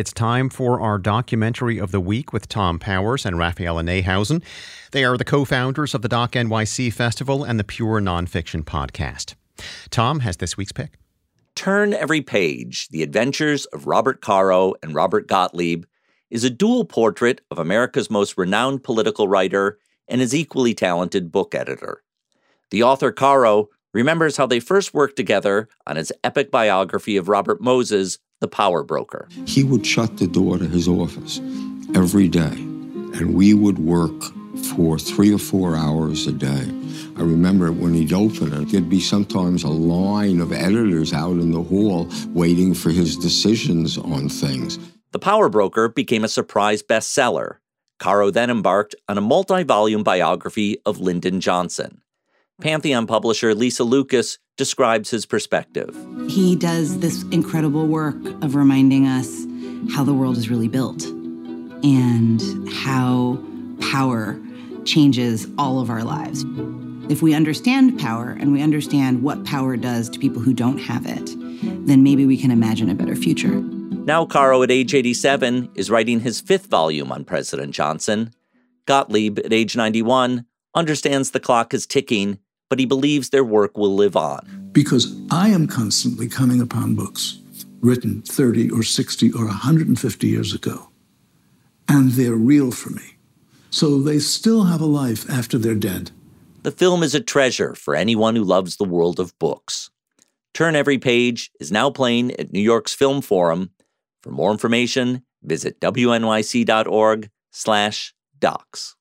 It's time for our documentary of the week with Thom Powers and Raphaela Neihausen. They are the co founders of the Doc NYC Festival and the Pure Nonfiction Podcast. Thom has this week's pick. Turn Every Page The Adventures of Robert Caro and Robert Gottlieb is a dual portrait of America's most renowned political writer and his equally talented book editor. The author Caro remembers how they first worked together on his epic biography of Robert Moses, The Power Broker. He would shut the door to his office every day, and we would work for three or four hours a day. I remember when he'd open it, there'd be sometimes a line of editors out in the hall waiting for his decisions on things. The Power Broker became a surprise bestseller. Caro then embarked on a multi volume biography of Lyndon Johnson. Pantheon publisher Lisa Lucas describes his perspective. He does this incredible work of reminding us how the world is really built and how power changes all of our lives. If we understand power and we understand what power does to people who don't have it, then maybe we can imagine a better future. Now, Caro, at age 87, is writing his fifth volume on President Johnson. Gottlieb, at age 91, understands the clock is ticking but he believes their work will live on. Because I am constantly coming upon books written 30 or 60 or 150 years ago, and they're real for me. So they still have a life after they're dead. The film is a treasure for anyone who loves the world of books. Turn Every Page is now playing at New York's Film Forum. For more information, visit wnyc.org slash docs.